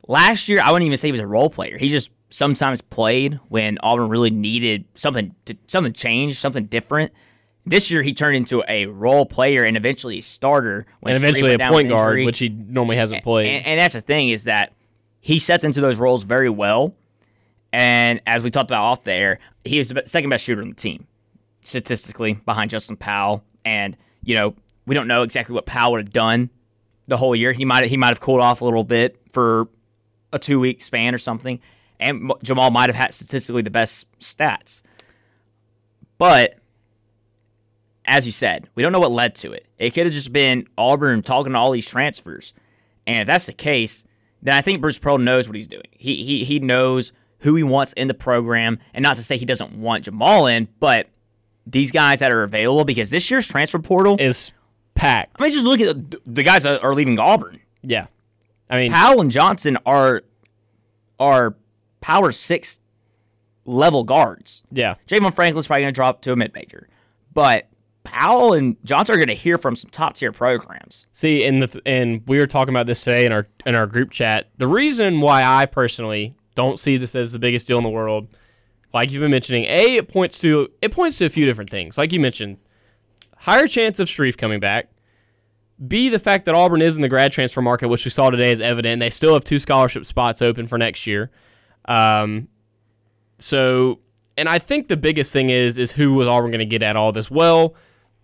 last year I wouldn't even say he was a role player. He just sometimes played when Auburn really needed something to something changed, something different. This year he turned into a role player and eventually a starter. When and eventually a point guard, injury. which he normally hasn't played. And, and that's the thing is that he stepped into those roles very well. And as we talked about off the air, he was the second best shooter on the team, statistically, behind Justin Powell. And, you know, we don't know exactly what Powell would have done the whole year. He might he might have cooled off a little bit for a two week span or something. And Jamal might have had statistically the best stats. But as you said, we don't know what led to it. It could have just been Auburn talking to all these transfers. And if that's the case, then I think Bruce Pearl knows what he's doing. He he he knows who he wants in the program, and not to say he doesn't want Jamal in, but these guys that are available because this year's transfer portal. is packed. I mean, just look at the- the guys that are leaving Auburn. Yeah. I mean, Powell and Johnson are are power six level guards. yeah. Javon Franklin's probably going to drop to a mid major, but Powell and Johnson are going to hear from some top tier programs. See, and the th- and we were talking about this today in our in our group chat. The reason why I personally don't see this as the biggest deal in the world, like you've been mentioning, a it points to it points to a few different things. Like you mentioned, higher chance of Sharife coming back. B, the fact that Auburn is in the grad transfer market, which we saw today, is evident. They still have two scholarship spots open for next year. Um, so, and I think the biggest thing is is who was Auburn going to get at all this? Well,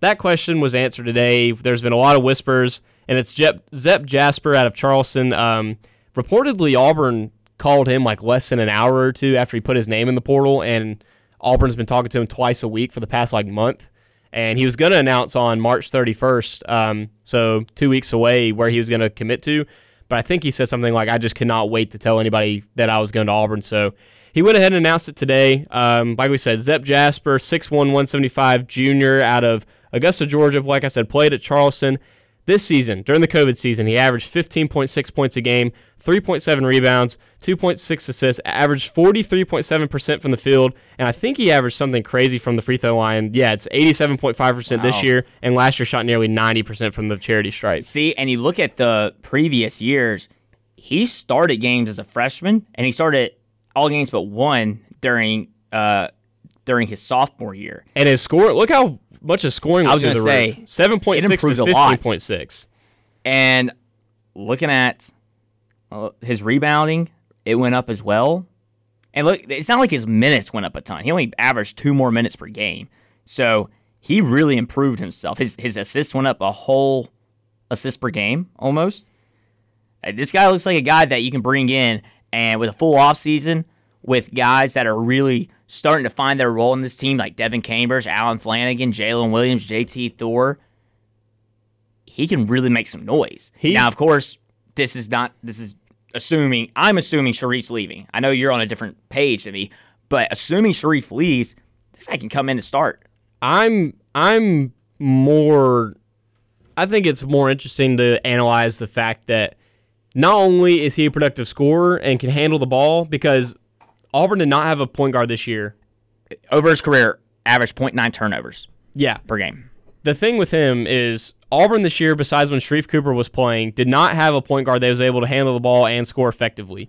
that question was answered today. There's been a lot of whispers, and it's Zep, Jasper out of Charleston. Um, reportedly, Auburn called him like less than an hour or two after he put his name in the portal, and Auburn's been talking to him twice a week for the past like month. And he was going to announce on March 31st, um, so two weeks away, where he was going to commit to. But I think he said something like, "I just cannot wait to tell anybody that I was going to Auburn." So he went ahead and announced it today. Um, like we said, Zep Jasper, 6'1", 175 junior out of Augusta, Georgia. Like I said, played at Charleston. This season, during the COVID season, he averaged 15.6 points a game, 3.7 rebounds, 2.6 assists, averaged 43.7% from the field, and I think he averaged something crazy from the free throw line. Yeah, it's 87.5% this year, and last year shot nearly 90% from the charity stripe. See, and you look at the previous years, he started games as a freshman, and he started all games but one during uh, during his sophomore year. And his score, look how much of scoring I was gonna the say, 7.6 it to a lot. 15.6. And looking at uh, his rebounding, it went up as well. And look, it's not like his minutes went up a ton. He only averaged two more minutes per game. So he really improved himself. His his assists went up a whole assist per game almost. Uh, This guy looks like a guy that you can bring in and with a full off season with guys that are really starting to find their role in this team, like Devin Cambridge, Allen Flanigan, Jaylin Williams, JT Thor. He can really make some noise. He- now, of course, this is not. This is assuming. I'm assuming Sharife's leaving. I know you're on a different page than me, but assuming Sharife leaves, this guy can come in and start. I'm I'm more I think it's more interesting to analyze the fact that not only is he a productive scorer and can handle the ball because Auburn did not have a point guard this year. Over his career, averaged 0.9 turnovers Yeah. per game. The thing with him is Auburn this year, besides when Sharife Cooper was playing, did not have a point guard that was able to handle the ball and score effectively.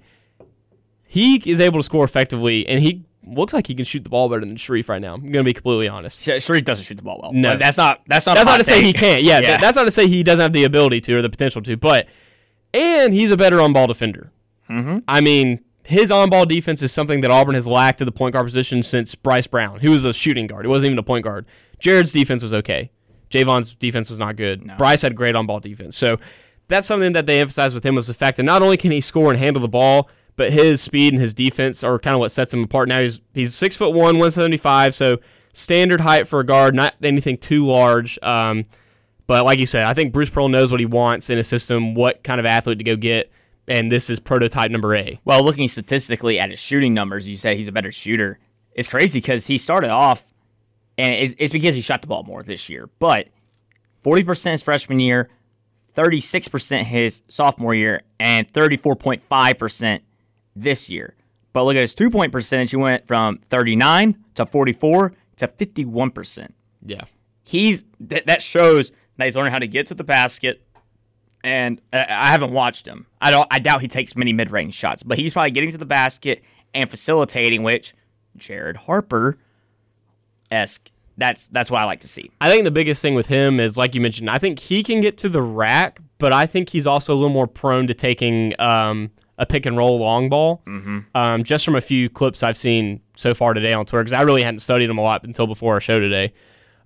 He is able to score effectively, and he looks like he can shoot the ball better than Sharife right now. I'm going to be completely honest. Sh- Sharife doesn't shoot the ball well. No. But that's not. That's not. That's not to say he can't. Yeah, th- Yeah. that's not to say he doesn't have the ability to or the potential to. But and he's a better on-ball defender. Mm-hmm. I mean, his on-ball defense is something that Auburn has lacked at the point guard position since Bryce Brown, who was a shooting guard. He wasn't even a point guard. Jared's defense was okay. Javon's defense was not good. Bryce had great on-ball defense. So that's something that they emphasized with him was the fact that not only can he score and handle the ball, but his speed and his defense are kind of what sets him apart. Now he's he's six foot one, one seventy five, so standard height for a guard, not anything too large. Um, but like you said, I think Bruce Pearl knows what he wants in a system, what kind of athlete to go get, and this is prototype number A. Well, looking statistically at his shooting numbers, you say he's a better shooter. It's crazy because he started off, and it's, it's because he shot the ball more this year. But forty percent his freshman year, thirty six percent his sophomore year, and thirty four point five percent this year. But look at his two point percentage. He went from thirty nine to forty four to fifty one percent. Yeah. he's th- that shows that he's learning how to get to the basket. And I I haven't watched him. I don't. I doubt he takes many mid-range shots, but he's probably getting to the basket and facilitating, which Jared Harper esque. That's that's what I like to see. I think the biggest thing with him is, like you mentioned, I think he can get to the rack, but I think he's also a little more prone to taking um, a pick and roll long ball. Mm-hmm. Um, just from a few clips I've seen so far today on Twitter, because I really hadn't studied him a lot until before our show today.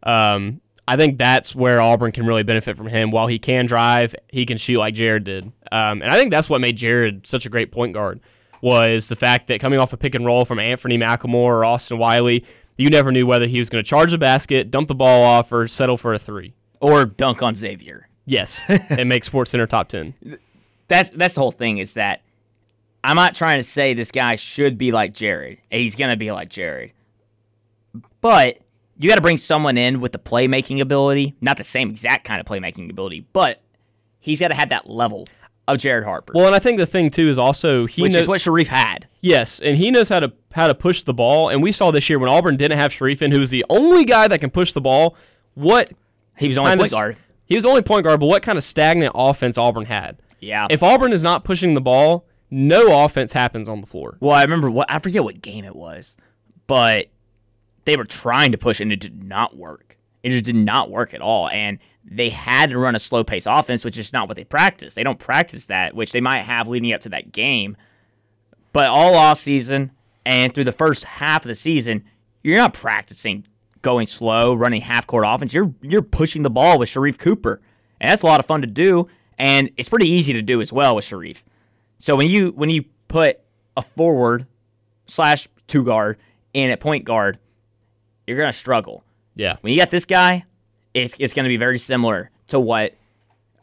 Um, I think that's where Auburn can really benefit from him. While he can drive, he can shoot like Jared did, um, and I think that's what made Jared such a great point guard. Was the fact that coming off a pick and roll from Anthony McLemore or Austin Wiley, you never knew whether he was going to charge the basket, dump the ball off, or settle for a three. Or dunk on Xavier. Yes, and make Sports Center top ten. That's that's the whole thing. Is that I'm not trying to say this guy should be like Jared. He's gonna be like Jared, but you got to bring someone in with the playmaking ability, not the same exact kind of playmaking ability, but he's got to have that level of Jared Harper, Well, and I think the thing too is also he which knows is what Sharife had. yes, and he knows how to how to push the ball. And we saw this year when Auburn didn't have Sharife in, who was the only guy that can push the ball. What He was only point guard. he was only point guard, but what kind of stagnant offense Auburn had? Yeah. If Auburn is not pushing the ball, no offense happens on the floor. well, I remember what I forget what game it was, but they were trying to push and it did not work. It just did not work at all, and they had to run a slow pace offense, which is not what they practice. They don't practice that, which they might have leading up to that game. But all off season and through the first half of the season, you're not practicing going slow, running half court offense. You're you're pushing the ball with Sharife Cooper, and that's a lot of fun to do, and it's pretty easy to do as well with Sharife. So when you when you put a forward slash two guard in at point guard, you're gonna struggle. Yeah. When you get this guy, it's it's gonna be very similar to what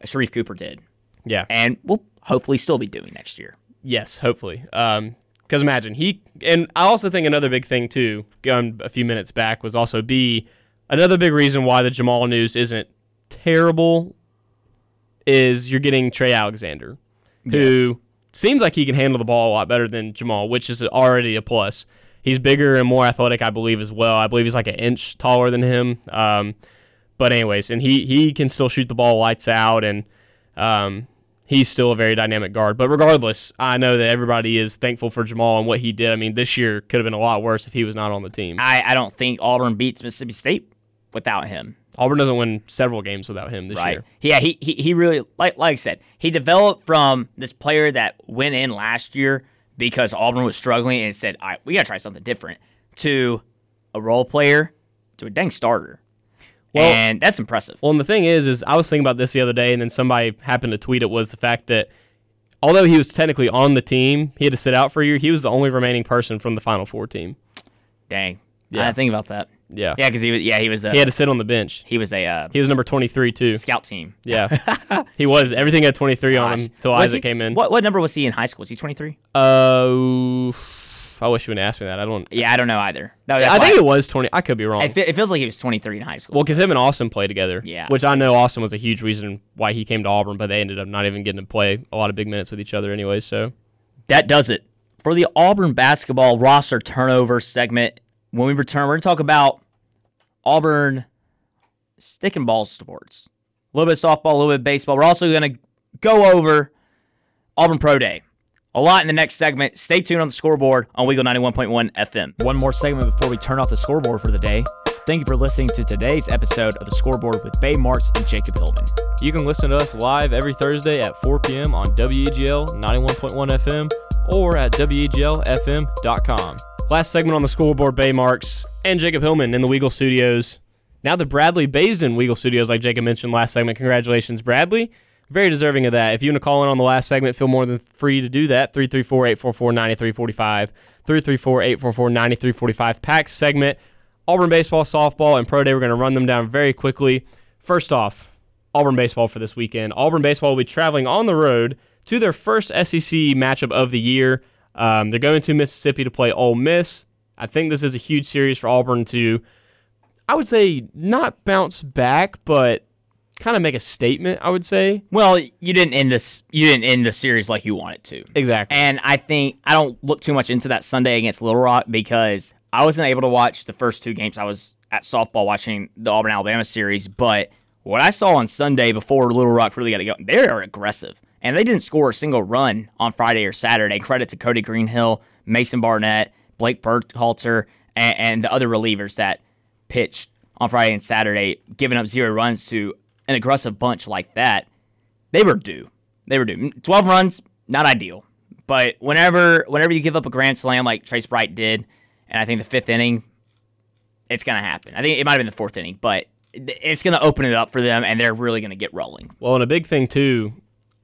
Sharife Cooper did, Yeah. and we'll hopefully still be doing next year. Yes, hopefully. Um, because imagine he and I also think another big thing too, going a few minutes back, was also B. Another big reason why the Jamal news isn't terrible is you're getting Trey Alexander, who seems like he can handle the ball a lot better than Jamal, which is already a plus. He's bigger and more athletic, I believe, as well. I believe he's like an inch taller than him. Um, but anyways, and he he can still shoot the ball lights out, and um, he's still a very dynamic guard. But regardless, I know that everybody is thankful for Jamal and what he did. I mean, this year could have been a lot worse if he was not on the team. I, I don't think Auburn beats Mississippi State without him. Auburn doesn't win several games without him this right. year. Yeah, he, he he really like like I said, he developed from this player that went in last year because Auburn was struggling and said, "All right, we got to try something different." To a role player, to a dang starter. Well- and that's impressive. Well, and the thing is, is I was thinking about this the other day, and then somebody happened to tweet it was the fact that although he was technically on the team, he had to sit out for a year. He was the only remaining person from the Final Four team. Dang. Yeah. I didn't think about that. Yeah, Yeah, because he was yeah he was a he had to sit on the bench. he was a uh, He was number twenty three too. scout team. Yeah, he was. Everything had twenty three on him until Was Isaac he- came in. What what number was he in high school? Was he twenty three? Uh, I wish you would ask me that. I don't. Yeah, I don't know either. No, I think why- it was twenty. I could be wrong. it, it feels like he was twenty three in high school. Well, because him and Austin play together. Yeah. Which I know Austin was a huge reason why he came to Auburn, but they ended up not even getting to play a lot of big minutes with each other anyway. So that does it for the Auburn basketball roster turnover segment. When we return, we're going to talk about Auburn stick and ball sports. A little bit of softball, a little bit of baseball. We're also going to go over Auburn Pro Day. A lot in the next segment. Stay tuned on the scoreboard on Weagle 91.1 FM. One more segment before we turn off the scoreboard for the day. Thank you for listening to today's episode of the scoreboard with Bay Marks and Jacob Hillman. You can listen to us live every Thursday at 4 p.m. on WEGL 91.1 FM or at WEGLFM.com. last segment on the scoreboard, Bay Marks and Jacob Hillman in the Weagle Studios. Now the Bradley Baisden Weagle Studios, like Jacob mentioned last segment. Congratulations, Bradley. Very deserving of that. If you want to call in on the last segment, feel more than free to do that. 334-844-9345. 334-844-9345. Pack segment. Auburn baseball, softball, and pro day. We're going to run them down very quickly. First off, Auburn baseball for this weekend. Auburn baseball will be traveling on the road to their first SEC matchup of the year. Um, they're going to Mississippi to play Ole Miss. I think this is a huge series for Auburn to, I would say, not bounce back, but kind of make a statement. I would say Well, you didn't end this. You didn't end the series like you wanted to. exactly. And I think I don't look too much into that Sunday against Little Rock because I wasn't able to watch the first two games. I was at softball watching the Auburn Alabama series, but what I saw on Sunday before Little Rock really got to go, they are aggressive. And they didn't score a single run on Friday or Saturday. Credit to Cody Greenhill, Mason Barnett, Blake Burkhalter, and, and the other relievers that pitched on Friday and Saturday, giving up zero runs to an aggressive bunch like that. They were due. They were due. 12 runs, not ideal. But whenever whenever you give up a grand slam like Trace Bright did, and I think the fifth inning, it's gonna happen. I think it might have been the fourth inning, but it's gonna open it up for them, and they're really gonna get rolling. Well, and a big thing too,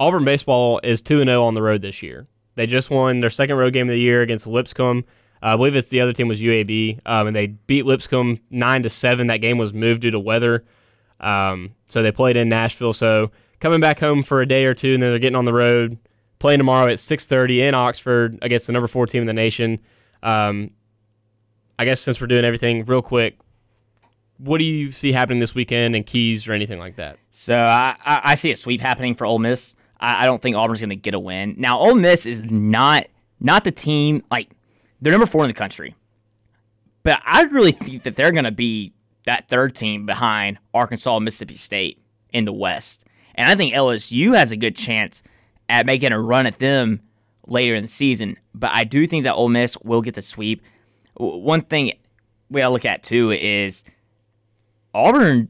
Auburn baseball is two and zero on the road this year. They just won their second road game of the year against Lipscomb. Uh, I believe it's the other team was UAB, um, and they beat Lipscomb nine to seven. That game was moved due to weather, um, so they played in Nashville. So coming back home for a day or two, and then they're getting on the road, playing tomorrow at six thirty in Oxford against the number four team in the nation. Um, I guess since we're doing everything real quick, what do you see happening this weekend and keys or anything like that? So I, I, I see a sweep happening for Ole Miss. I, I don't think Auburn's going to get a win. Now Ole Miss is not not the team like they're number four in the country, but I really think that they're going to be that third team behind Arkansas, Mississippi State in the West, and I think LSU has a good chance at making a run at them later in the season. But I do think that Ole Miss will get the sweep. One thing we got to look at too is Auburn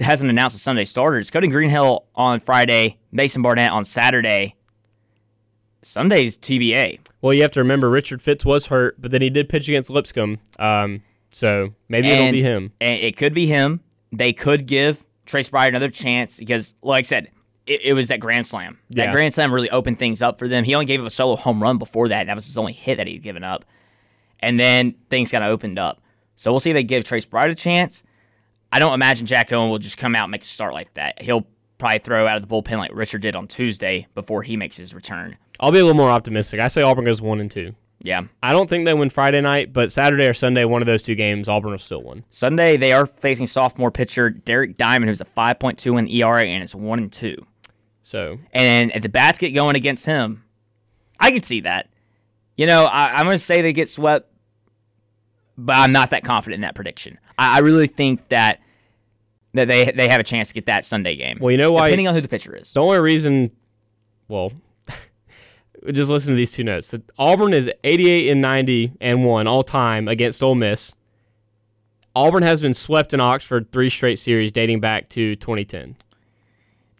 hasn't announced a Sunday starter. It's Cody Greenhill on Friday, Mason Barnett on Saturday. Sunday's TBA. Well, you have to remember Richard Fitts was hurt, but then he did pitch against Lipscomb. Um, so maybe it'll be him. And it could be him. They could give Trace Bright another chance because, like I said, it, it was that Grand Slam. That Yeah. Grand Slam really opened things up for them. He only gave up a solo home run before that. That was his only hit that he'd given up. And then things kind of opened up. So we'll see if they give Trace Bright a chance. I don't imagine Jack Owen will just come out and make a start like that. He'll probably throw out of the bullpen like Richard did on Tuesday before he makes his return. I'll be a little more optimistic. I say Auburn goes one and two. Yeah. I don't think they win Friday night, but Saturday or Sunday, one of those two games, Auburn will still win. Sunday they are facing sophomore pitcher Derek Diamond, who's a 5.2 in ERA and it's one and two. So And if the bats get going against him, I could see that. You know, I, I'm going to say they get swept, but I'm not that confident in that prediction. I, I really think that that they they have a chance to get that Sunday game. Well, you know why- Depending on who the pitcher is. the only reason well, just listen to these two notes. Auburn is 88 and 90 and one all time against Ole Miss. Auburn has been swept in Oxford three straight series dating back to 2010.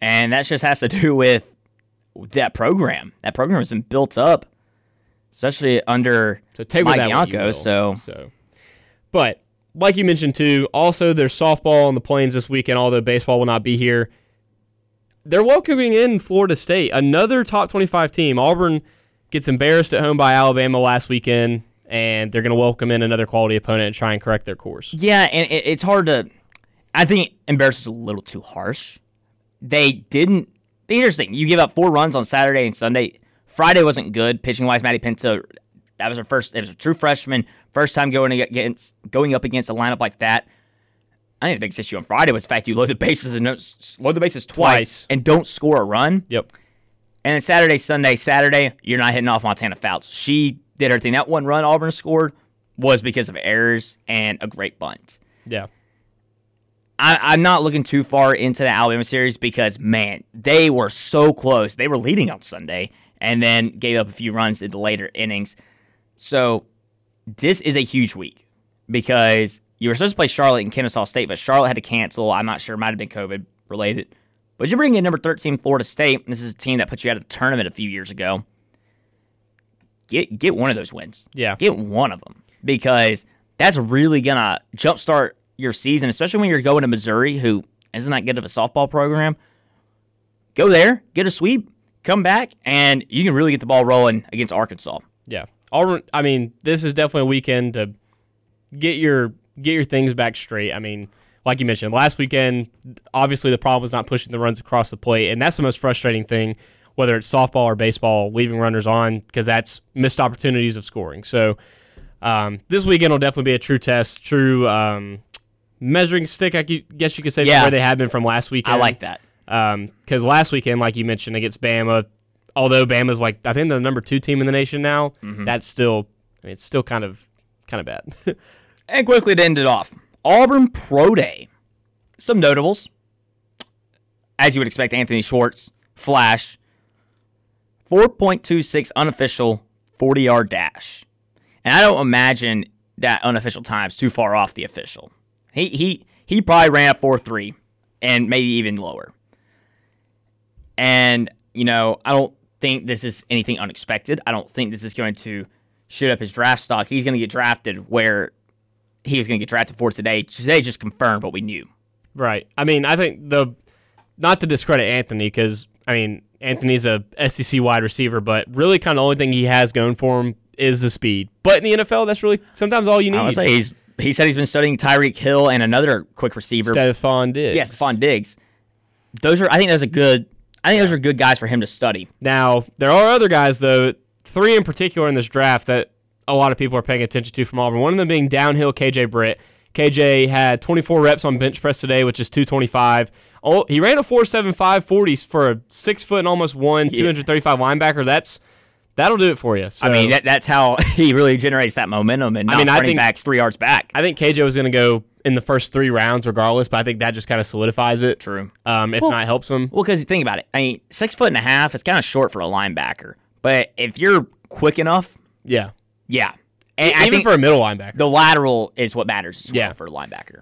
And that just has to do with that program. That program has been built up, especially under So take Mike that what you Bianco. will. So so, but like you mentioned too, also there's softball on the plains this weekend. Although baseball will not be here, they're welcoming in Florida State, another top 25 team. Auburn gets embarrassed at home by Alabama last weekend, and they're going to welcome in another quality opponent and try and correct their course. Yeah, and it's hard to. I think embarrass is a little too harsh. They didn't. Here's the thing: you give up four runs on Saturday and Sunday. Friday wasn't good pitching wise. Maddie Penta, that was her first. It was a true freshman, first time going against going up against a lineup like that. I think the biggest issue on Friday was the fact you load the bases and load the bases twice, Twice. and don't score a run. Yep. And then Saturday, Sunday, Saturday, you're not hitting off Montana Fouts. She did her thing. That one run Auburn scored was because of errors and a great bunt. Yeah. I, I'm not looking too far into the Alabama series because man, they were so close. They were leading on Sunday and then gave up a few runs in the later innings. So this is a huge week because you were supposed to play Charlotte in Kennesaw State, but Charlotte had to cancel. I'm not sure; it might have been COVID related. But you bring in number 13 Florida State. This is a team that put you out of the tournament a few years ago. Get get one of those wins. Yeah. Get one of them because that's really gonna jumpstart your season, especially when you're going to Missouri, who isn't that good of a softball program. Go there, get a sweep, come back, and you can really get the ball rolling against Arkansas. Yeah. Auburn. I mean, this is definitely a weekend to get your get your things back straight. I mean, like you mentioned last weekend, obviously the problem was not pushing the runs across the plate, and that's the most frustrating thing, whether it's softball or baseball, leaving runners on because that's missed opportunities of scoring. So um, this weekend will definitely be a true test, true um, measuring stick. I guess you could say Yeah. where they have been from last weekend. I like that. because last weekend, like you mentioned, against Bama, although Bama's like I think the number two team in the nation now, Mm-hmm. that's still I mean, it's still kind of kind of bad. And quickly to end it off, Auburn Pro Day. Some notables. As you would expect, Anthony Schwartz, Flash, 4.26 unofficial 40 yard dash. And I don't imagine that unofficial time's too far off the official. He he he probably ran a 4-3 and maybe even lower. And, you know, I don't think this is anything unexpected. I don't think this is going to shoot up his draft stock. He's going to get drafted where he was going to get drafted for today. Today just confirmed what we knew. right. I mean, I think the not to discredit Anthony because I mean Anthony's a SEC wide receiver, but really kind of the only thing he has going for him is the speed. But in the NFL, that's really sometimes all you need. I would say he's he said he's been studying Tyreek Hill and another quick receiver. Stefon Diggs. yes, Stefon Diggs. Those are I think those are good. I think those are good guys for him to study. Now, there are other guys, though, three in particular in this draft that a lot of people are paying attention to from Auburn. One of them being downhill KJ Britt. KJ had 24 reps on bench press today, which is 225. Oh, he ran a 4.75 40 for a six foot and almost one, 235 linebacker. That's that'll do it for you. So, I mean, that, that's how he really generates that momentum and not mean, I running think- backs three yards back. I think KJ was going to go in the first three rounds regardless, but I think that just kind of solidifies it. True. Um, if not, helps him. Well, because you think about it, I mean, six foot and a half is kind of short for a linebacker. But if you're quick enough, Yeah. yeah. And I Even think for a middle linebacker. the lateral is what matters as well Yeah. for a linebacker.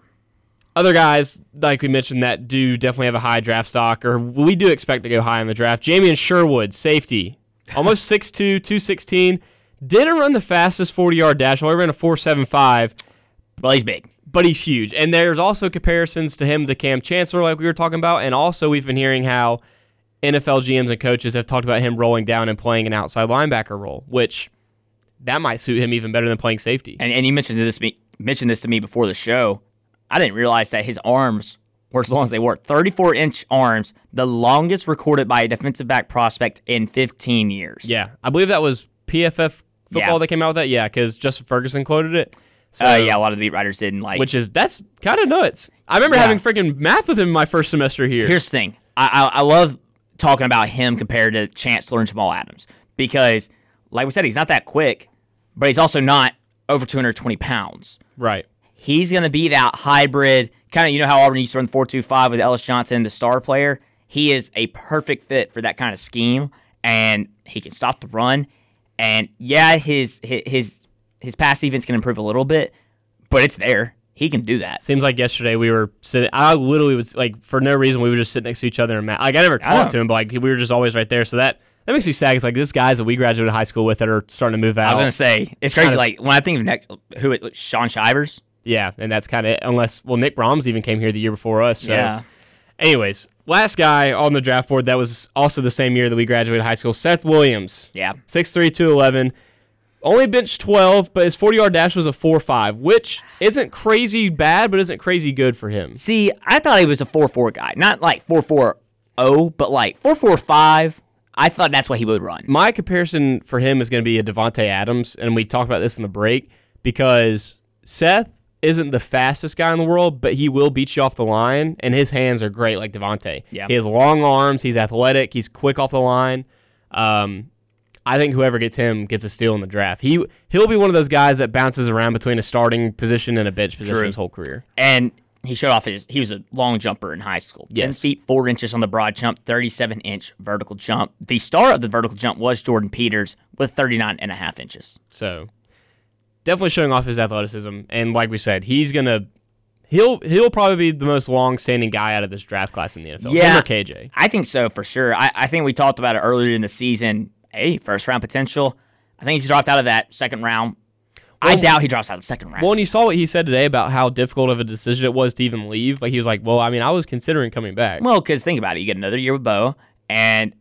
other guys, like we mentioned, that do definitely have a high draft stock, or we do expect to go high in the draft. Jamien Sherwood, safety, almost 6'2", 216. Didn't run the fastest 40-yard dash. Only ran a 4.75, Well, he's big. but he's huge. And there's also comparisons to him to Kam Chancellor, like we were talking about. And also we've been hearing how NFL GMs and coaches have talked about him rolling down and playing an outside linebacker role, which that might suit him even better than playing safety. And, and you mentioned this me mentioned this to me before the show. I didn't realize that his arms were as long as they were. 34 inch arms, the longest recorded by a defensive back prospect in 15 years. Yeah, I believe that was PFF football Yeah. that came out with that. Yeah, because Justin Ferguson quoted it. So, Uh, yeah, a lot of the beat writers didn't like. which is that's kind of nuts. I remember Yeah. having freaking math with him my first semester here. Here's the thing. I, I I love talking about him compared to Chancellor and Jamal Adams because, like we said, he's not that quick, but he's also not over 220 pounds. right. He's going to be that hybrid kind of. You know how Auburn used to run 4-2-5 with Ellis Johnson, the star player. He is a perfect fit for that kind of scheme, and he can stop the run. And yeah, his his his, his pass defense can improve a little bit, but it's there. He can do that. Seems like yesterday we were sitting. I literally was like, for no reason, we were just sitting next to each other and Matt. Like I never I talked to him, but like we were just always right there. So that that makes me sad. It's like this guys that we graduated high school with that are starting to move out. I was gonna say it's crazy. Kind of- like when I think of next, who it, Shaun Shivers. Yeah, and that's kind of unless well Nick Brahms even came here the year before us. So. Yeah, Anyways, last guy on the draft board that was also the same year that we graduated high school, Seth Williams. yeah. 6'3", 211. Only benched 12, but his 40-yard dash was a 4 5, which isn't crazy bad, but isn't crazy good for him. See, I thought he was a four four guy, not like four four zero, but like four four five. I thought that's what he would run. My comparison for him is going to be a Davante Adams, and we talked about this in the break because Seth isn't the fastest guy in the world, but he will beat you off the line, and his hands are great like Davante. Yeah. He has long arms, he's athletic, he's quick off the line. Um, I think whoever gets him gets a steal in the draft. He he'll be one of those guys that bounces around between a starting position and a bench position True. his whole career. And he showed off his. He was a long jumper in high school. Ten Yes. feet four inches on the broad jump, thirty-seven inch vertical jump. The star of the vertical jump was Jordyn Peters with 39 and a half inches. So definitely showing off his athleticism. And like we said, he's gonna he'll he'll probably be the most long standing guy out of this draft class in the NFL. Yeah. KJ. I think so for sure. I, I think we talked about it earlier in the season. Hey, first round potential. I think he's dropped out of that second round. I doubt he drops out of the second round. Well, and you saw what he said today about how difficult of a decision it was to even leave. Like he was like, "Well, I mean, I was considering coming back." Well, because think about it, you get another year with Bo and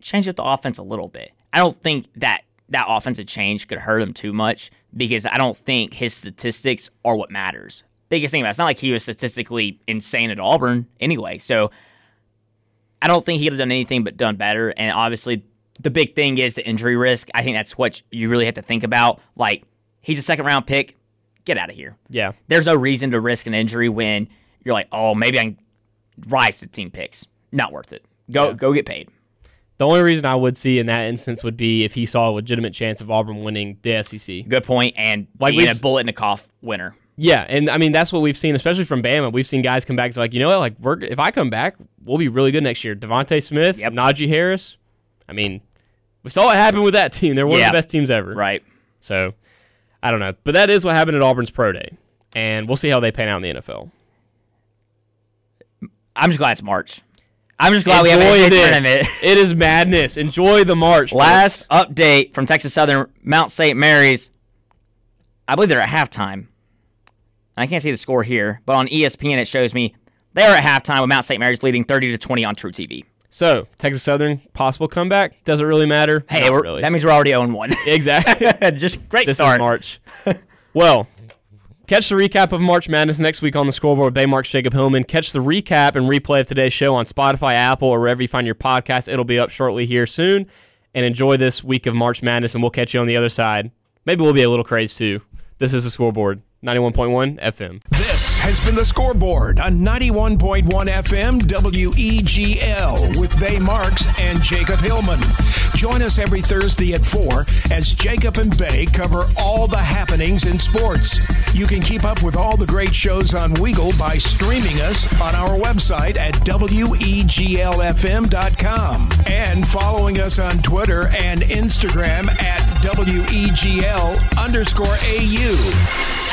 change up the offense a little bit. I don't think that that offensive change could hurt him too much because I don't think his statistics are what matters. Biggest thing about it, it's not like he was statistically insane at Auburn anyway. So I don't think he could have done anything but done better. And obviously, the big thing is the injury risk. I think that's what you really have to think about. Like he's a second round pick. Get out of here yeah, there's no reason to risk an injury when you're like, oh, maybe I can rise to team picks. Not worth it. Go Yeah. go get paid. The only reason I would see in that instance would be if he saw a legitimate chance of Auburn winning the SEC. Good. And Like being a bullet in the cough winner. Yeah, and I mean that's what we've seen, especially from Bama. We've seen guys come back. It's like you know what, like we're if I come back, we'll be really good next year. DeVonta Smith, Yep. Najee Harris. I mean, we saw what happened with that team. They're one Yeah. of the best teams ever. Right. So I don't know, but that is what happened at Auburn's pro day, and we'll see how they pan out in the NFL. I'm just glad it's March. I'm just glad we have Enjoy a tournament. It is madness. Enjoy the march. Last update from Texas Southern Mount St. Mary's. I believe they're at halftime. I can't see the score here, but on ESPN it shows me they are at halftime with Mount St. Mary's leading 30 to 20 on truTV. So Texas Southern possible comeback doesn't really matter. Hey, really. that means we're already oh on one. exactly. just great this start. is March. well, catch the recap of March Madness next week on the scoreboard with Baymark Jacob Hillman. Catch the recap and replay of today's show on Spotify, Apple, or wherever you find your podcast. It'll be up shortly here soon. And enjoy this week of March Madness, and we'll catch you on the other side. Maybe we'll be a little crazed too. This is the scoreboard, 91.1 FM. This has been the scoreboard on 91.1 FM WEGL with Bay Marks and Jacob Hillman. Join us every Thursday at 4 as Jacob and Bay cover all the happenings in sports. You can keep up with all the great shows on Weagle by streaming us on our website at weglfm.com and following us on Twitter and Instagram at WEGL underscore AU.